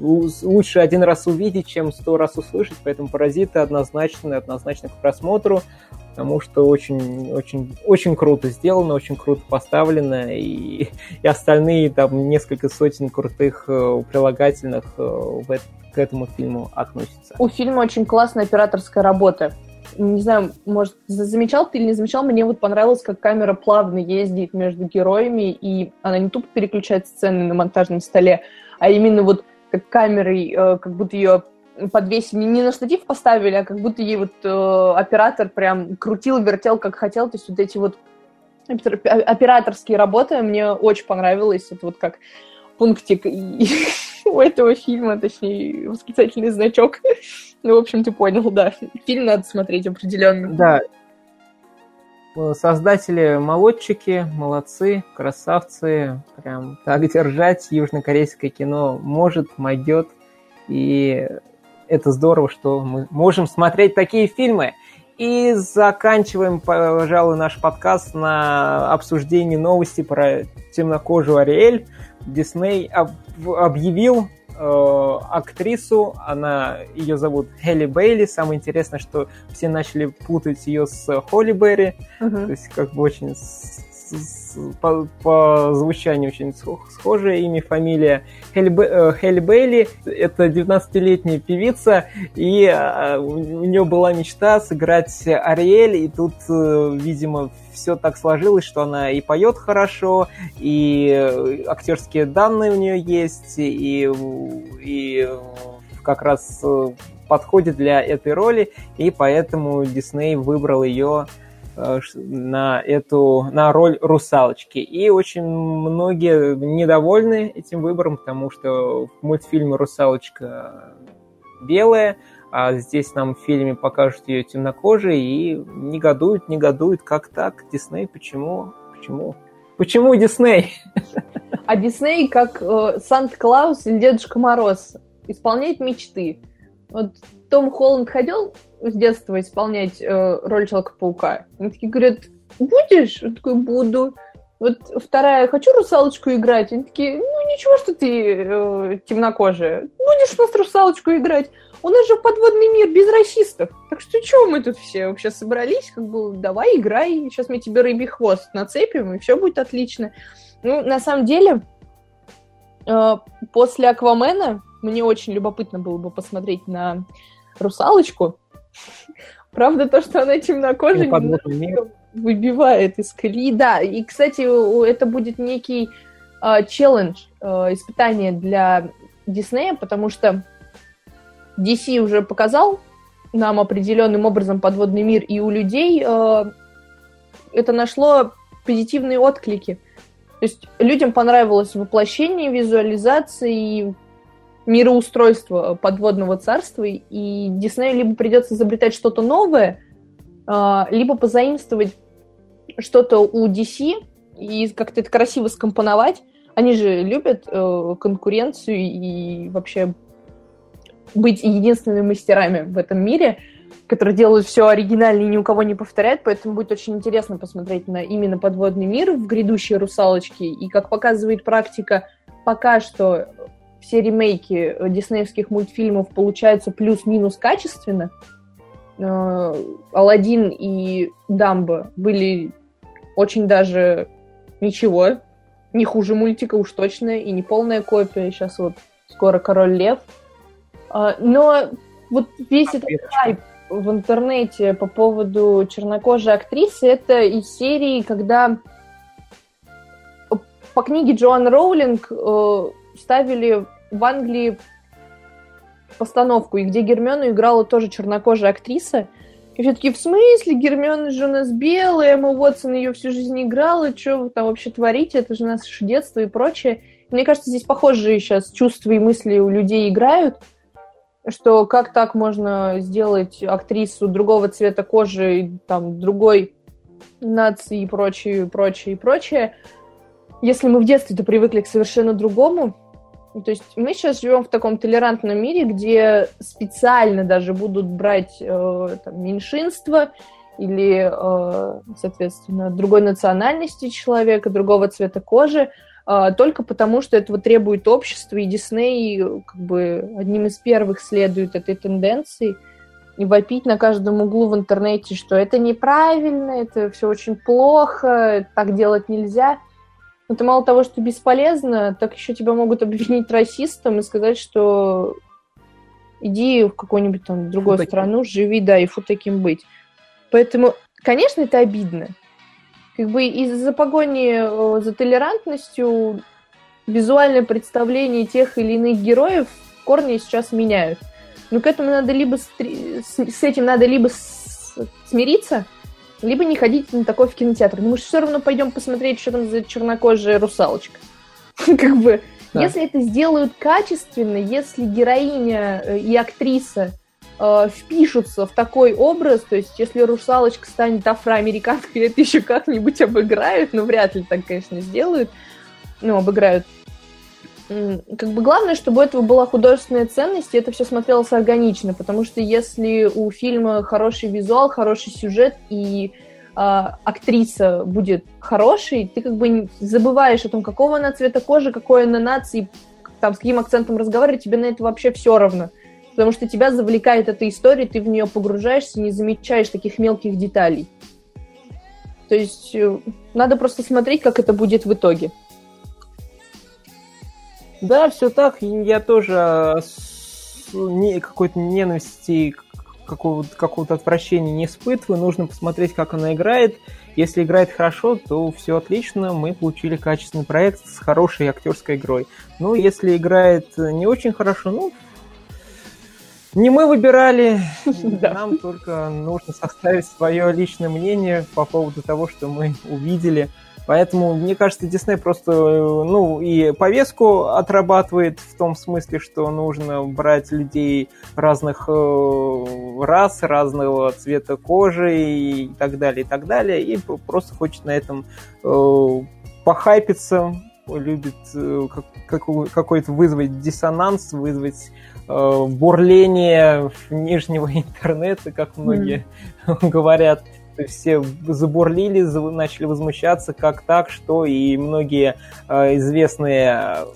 лучше один раз увидеть, чем сто раз услышать, поэтому «Паразиты» однозначно, однозначно к просмотру, потому что очень, очень, очень круто сделано, очень круто поставлено, и, и остальные там несколько сотен крутых э, прилагательных э, в, этом к этому фильму относится. У фильма очень классная операторская работа. Не знаю, может, замечал ты или не замечал, мне вот понравилось, как камера плавно ездит между героями, и она не тупо переключает сцены на монтажном столе, а именно вот как камерой, э, как будто ее подвесили, не на штатив поставили, а как будто ей вот э, оператор прям крутил, вертел, как хотел. То есть вот эти вот операторские работы мне очень понравилось. Это вот как пунктик (laughs) (laughs) у этого фильма, точнее, восклицательный значок. (laughs) Ну, в общем, ты понял, да. Фильм надо смотреть определенно. Да. Создатели молодчики, молодцы, красавцы. Прям так держать южнокорейское кино может, могет. И это здорово, что мы можем смотреть такие фильмы. И заканчиваем, пожалуй, наш подкаст на обсуждении новости про темнокожую Ариэль. Дисней об, объявил э, актрису, она, ее зовут Хелли Бейли. Самое интересное, что все начали путать ее с Холли Берри, uh-huh. то есть как бы очень по, по звучанию очень схожее имя, фамилия. Хелли, э, Хелли Бейли — это 19-летняя певица, и э, у нее была мечта сыграть Ариэль, и тут, э, видимо, все так сложилось, что она и поет хорошо, и актерские данные у нее есть, и, и как раз подходит для этой роли, и поэтому Дисней выбрал ее на эту на роль русалочки. И очень многие недовольны этим выбором, потому что в мультфильме русалочка белая, а здесь нам в фильме покажут ее темнокожей и негодуют, негодуют, как так, Дисней, почему, почему, почему Дисней? А Дисней как э, Санта-Клаус или Дедушка Мороз исполняет мечты. Вот Том Холланд ходил с детства исполнять э, роль Человека-паука. Они такие говорят, будешь? Он такой, буду. Вот вторая, хочу русалочку играть. Они такие, ну ничего, что ты э, темнокожая. Будешь у нас русалочку играть. У нас же подводный мир без расистов. Так что чего мы тут все вообще собрались? Как бы давай играй. Сейчас мы тебе рыбий хвост нацепим, и все будет отлично. Ну, на самом деле, э, после Аквамена мне очень любопытно было бы посмотреть на русалочку. Правда, то, что она темнокожая, выбивает из колеи. Да, и, кстати, это будет некий э, челлендж, э, испытание для Диснея, потому что DC уже показал нам определенным образом подводный мир, и у людей э, это нашло позитивные отклики. То есть людям понравилось воплощение, визуализации, мироустройство подводного царства, и Диснею либо придется изобретать что-то новое, а, либо позаимствовать что-то у DC и как-то это красиво скомпоновать. Они же любят э, конкуренцию и вообще быть единственными мастерами в этом мире. которые делают все оригинально и ни у кого не повторяют, поэтому будет очень интересно посмотреть на именно подводный мир в грядущие «Русалочки». И, как показывает практика, пока что все ремейки диснеевских мультфильмов получаются плюс-минус качественно. Э, «Аладдин» и «Дамбо» были очень даже ничего, не хуже мультика уж точно, и не полная копия. Сейчас вот скоро «Король лев». А, но вот весь этот хайп в интернете по поводу чернокожей актрисы, это из серии, когда по книге Джоан Роулинг э, ставили в Англии постановку, и где Гермиону играла тоже чернокожая актриса. И все таки в смысле? Гермиона же у нас белая, Эмма Уотсон ее всю жизнь играла, что вы там вообще творите? Это же наше детство и прочее. Мне кажется, здесь похожие сейчас чувства и мысли у людей играют – что как так можно сделать актрису другого цвета кожи, там, другой нации и прочее, прочее, и прочее, если мы в детстве-то привыкли к совершенно другому. То есть мы сейчас живем в таком толерантном мире, где специально даже будут брать э, там, меньшинства или, э, соответственно, другой национальности человека, другого цвета кожи, а, только потому, что этого требует общество, и Дисней как бы одним из первых следует этой тенденции, и вопить на каждом углу в интернете, что это неправильно, это все очень плохо, так делать нельзя. Это мало того, что бесполезно, так еще тебя могут обвинить расистом и сказать, что иди в какую-нибудь там другую фу страну, живи, да, и фу таким быть. Поэтому, конечно, это обидно как бы из-за погони э, за толерантностью визуальное представление тех или иных героев в корне сейчас меняют. Но к этому надо либо стри... с этим надо либо смириться, либо не ходить на такой в кинотеатр. Мы же все равно пойдем посмотреть, что там за чернокожая русалочка. (laughs) Как бы, если это сделают качественно, если героиня э, и актриса э, впишутся в такой образ, то есть если русалочка станет афроамериканкой, (laughs) это еще как-нибудь обыграют, но вряд ли так, конечно, сделают, ну, обыграют. Как бы главное, чтобы у этого была художественная ценность, и это все смотрелось органично, потому что если у фильма хороший визуал, хороший сюжет и а, актриса будет хорошей, ты как бы забываешь о том, какого она цвета кожи, какой она нации, там, с каким акцентом разговаривать, тебе на это вообще все равно потому что тебя завлекает эта история, ты в нее погружаешься, не замечаешь таких мелких деталей. То есть э, надо просто смотреть, как это будет в итоге. Да, все так. Я тоже не, какой-то ненависти, какого-то, какого-то отвращения не испытываю. Нужно посмотреть, как она играет. Если играет хорошо, то все отлично. Мы получили качественный проект с хорошей актерской игрой. Ну, если играет не очень хорошо, ну, не мы выбирали, (laughs) нам только нужно составить свое личное мнение по поводу того, что мы увидели. Поэтому, мне кажется, Дисней просто, ну, и повестку отрабатывает в том смысле, что нужно брать людей разных э, рас, разного цвета кожи и так далее, и так далее, и просто хочет на этом э, похайпиться, любит э, какой-то вызвать диссонанс, вызвать э, бурление нижнего (laughs) интернета, как многие mm. говорят. Все забурлили, начали возмущаться, как так, что, и многие э, известные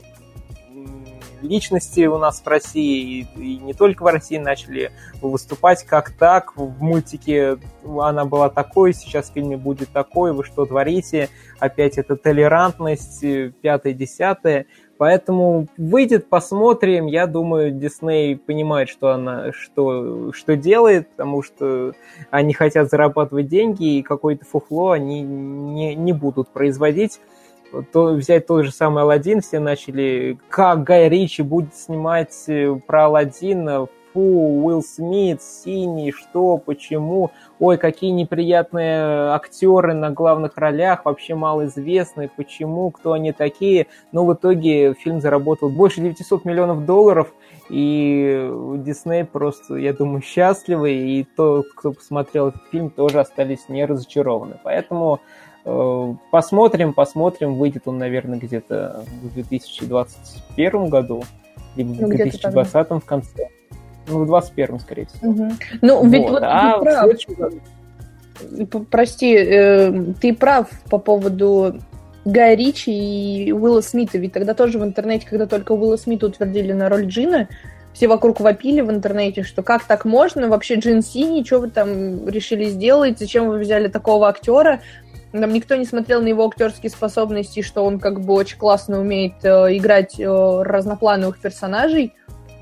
личности у нас в России, и, и не только в России начали выступать как так. В мультике она была такой, сейчас в фильме будет такой, вы что творите? Опять это толерантность, пятое-десятое. Поэтому выйдет, посмотрим. Я думаю, Дисней понимает, что она что, что делает, потому что они хотят зарабатывать деньги, и какое-то фуфло они не, не будут производить. То, взять тот же самый Алладин, все начали, как Гай Ричи будет снимать э, про Алладина фу, Уилл Смит, синий, что, почему, ой, какие неприятные актеры на главных ролях, вообще малоизвестные, почему, кто они такие. Но в итоге фильм заработал больше 900 миллионов долларов, и Дисней просто, я думаю, счастливы, и тот, кто посмотрел этот фильм, тоже остались не разочарованы. Поэтому посмотрим, посмотрим, выйдет он, наверное, где-то в 2021 году, либо в ну, 2020 в конце. Ну, в 21-м, скорее всего. Угу. Ну, ведь вот, вот а ты прав. Прости, э, ты прав по поводу Гая Ричи и Уилла Смита. Ведь тогда тоже в интернете, когда только Уилла Смита утвердили на роль Джина, все вокруг вопили в интернете, что как так можно, вообще Джин Сини, что вы там решили сделать, зачем вы взяли такого актера, нам никто не смотрел на его актерские способности, что он как бы очень классно умеет э, играть э, разноплановых персонажей.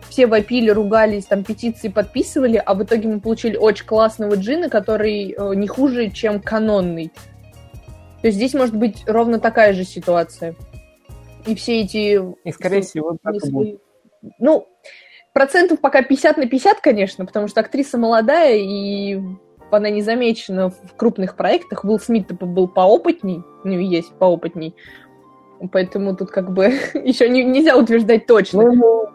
Все вопили, ругались, там петиции подписывали, а в итоге мы получили очень классного Джина, который э, не хуже, чем канонный. То есть здесь может быть ровно такая же ситуация. И все эти... И, скорее всего, так и будет. Ну, процентов пока 50 на 50, конечно, потому что актриса молодая, и она не замечена в крупных проектах. Уилл Смит был поопытней, ну, есть поопытней. Поэтому тут как бы (laughs) еще не, нельзя утверждать точно. Ну,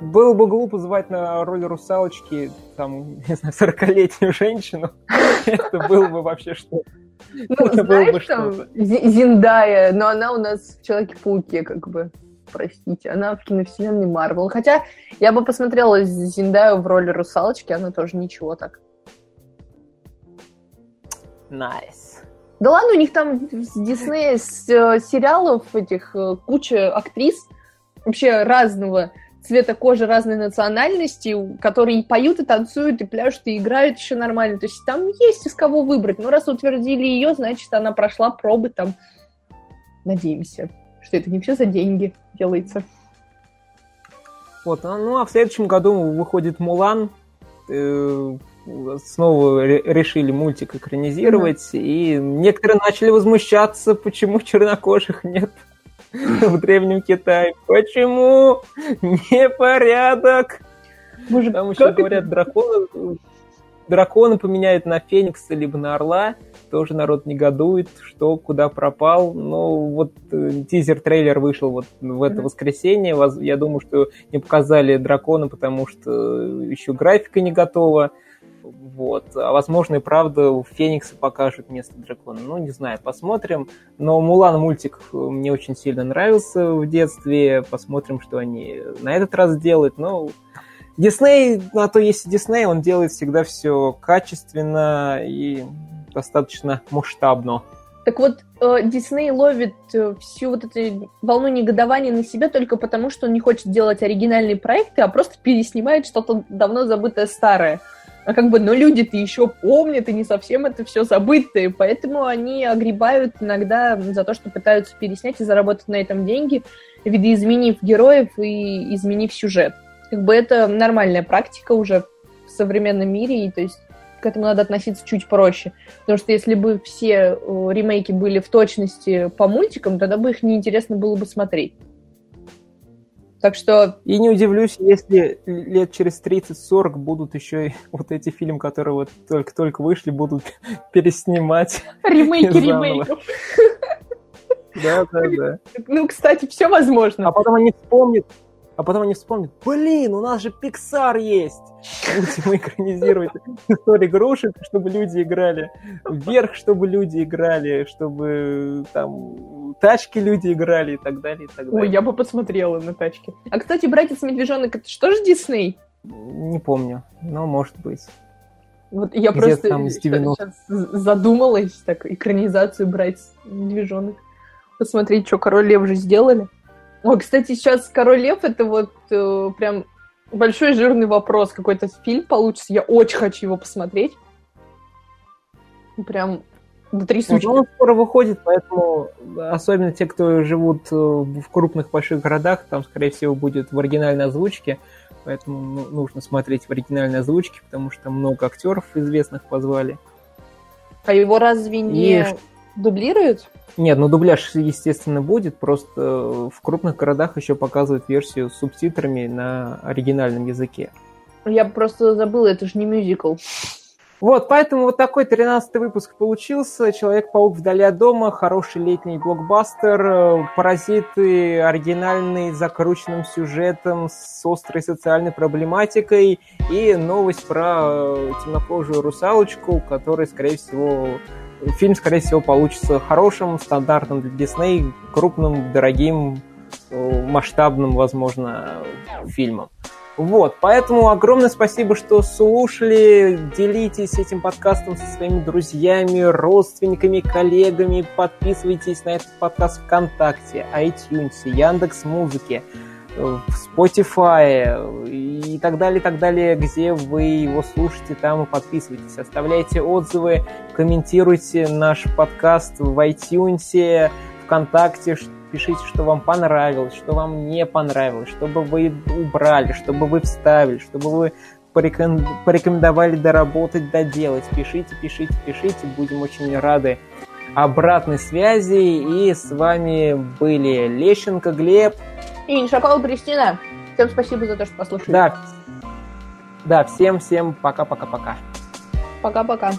было бы глупо звать на роль русалочки, там, (laughs) не знаю, 40-летнюю женщину. (laughs) Это было бы вообще что ну, знаешь, там, Зиндая, но она у нас в Человеке-пауке, как бы, простите. Она в киновселенной Марвел. Хотя я бы посмотрела Зендаю в роли русалочки, она тоже ничего так. Nice. Nice. Да ладно, у них там с Диснея, с э, сериалов этих э, куча актрис вообще разного цвета кожи разной национальности, которые и поют, и танцуют, и пляшут, и играют еще нормально. То есть там есть из кого выбрать. Но раз утвердили ее, значит, она прошла пробы там. Надеемся, что это не все за деньги делается. Вот, а, ну а в следующем году выходит Мулан. Э, снова решили мультик экранизировать, mm-hmm. и некоторые начали возмущаться, почему чернокожих нет. в Древнем Китае. Почему? Непорядок. Боже, Там еще говорят, драконы, драконы поменяют на Феникса либо на Орла. Тоже народ негодует, что куда пропал. Ну, вот э, тизер-трейлер вышел вот в это воскресенье. Я думаю, что не показали дракона, потому что еще графика не готова. Вот. А возможно, и правда у Феникса покажут вместо дракона. Ну, не знаю, посмотрим. Но Мулан мультик мне очень сильно нравился в детстве. Посмотрим, что они на этот раз делают. Ну, Дисней, на то есть Дисней, он делает всегда все качественно и достаточно масштабно. Так вот, э, Дисней ловит э, всю вот эту волну негодования на себя только потому, что он не хочет делать оригинальные проекты, а просто переснимает что-то давно забытое старое а как бы, но люди-то еще помнят, и не совсем это все забытые, поэтому они огребают иногда за то, что пытаются переснять и заработать на этом деньги, видоизменив героев и изменив сюжет. Как бы это нормальная практика уже в современном мире, и то есть к этому надо относиться чуть проще. Потому что если бы все ремейки были в точности по мультикам, тогда бы их неинтересно было бы смотреть. Так что... И не удивлюсь, если лет через 30-40 будут еще и вот эти фильмы, которые вот только-только вышли, будут (laughs) переснимать. Ремейки ремейков. Да, да, да. Ну, кстати, все возможно. А потом они вспомнят, а потом они вспомнят, блин, у нас же Pixar есть. Будем экранизировать историю игрушек, чтобы люди играли. Вверх, чтобы люди играли, чтобы там тачки люди играли и так далее, и так далее. Ой, я бы посмотрела на тачки. А, кстати, «Братец Медвежонок» это что же Дисней? Не помню, но может быть. Вот я Где просто там сейчас задумалась, так, экранизацию «Братец Медвежонок». Посмотреть, что «Король Лев» же сделали. Ой, кстати, сейчас «Король лев» — это вот э, прям большой жирный вопрос. Какой-то фильм получится. Я очень хочу его посмотреть. Прям до трясучки. Ну, он скоро выходит, поэтому особенно те, кто живут э, в крупных больших городах, там, скорее всего, будет в оригинальной озвучке. Поэтому ну, нужно смотреть в оригинальной озвучке, потому что много актеров известных позвали. А его разве не... И Дублируют? Нет, ну дубляж, естественно, будет, просто в крупных городах еще показывают версию с субтитрами на оригинальном языке. Я просто забыла, это же не мюзикл. Вот, поэтому вот такой 13 выпуск получился. Человек-паук вдали от дома, хороший летний блокбастер, паразиты оригинальный, закрученным сюжетом, с острой социальной проблематикой и новость про темнокожую русалочку, которая, скорее всего, фильм, скорее всего, получится хорошим, стандартным для Дисней, крупным, дорогим, э, масштабным, возможно, фильмом. Вот, поэтому огромное спасибо, что слушали. Делитесь этим подкастом со своими друзьями, родственниками, коллегами. Подписывайтесь на этот подкаст ВКонтакте, iTunes, Яндекс Музыки, в Spotify и так далее, так далее, где вы его слушаете, там и подписывайтесь. Оставляйте отзывы, комментируйте наш подкаст в iTunes, ВКонтакте, пишите, что вам понравилось, что вам не понравилось, чтобы вы убрали, чтобы вы вставили, чтобы вы порекомендовали доработать, доделать. Пишите, пишите, пишите, будем очень рады обратной связи. И с вами были Лещенко Глеб. И Иншакова Кристина. Всем спасибо за то, что послушали. Да, да всем-всем пока-пока-пока. Пока-пока.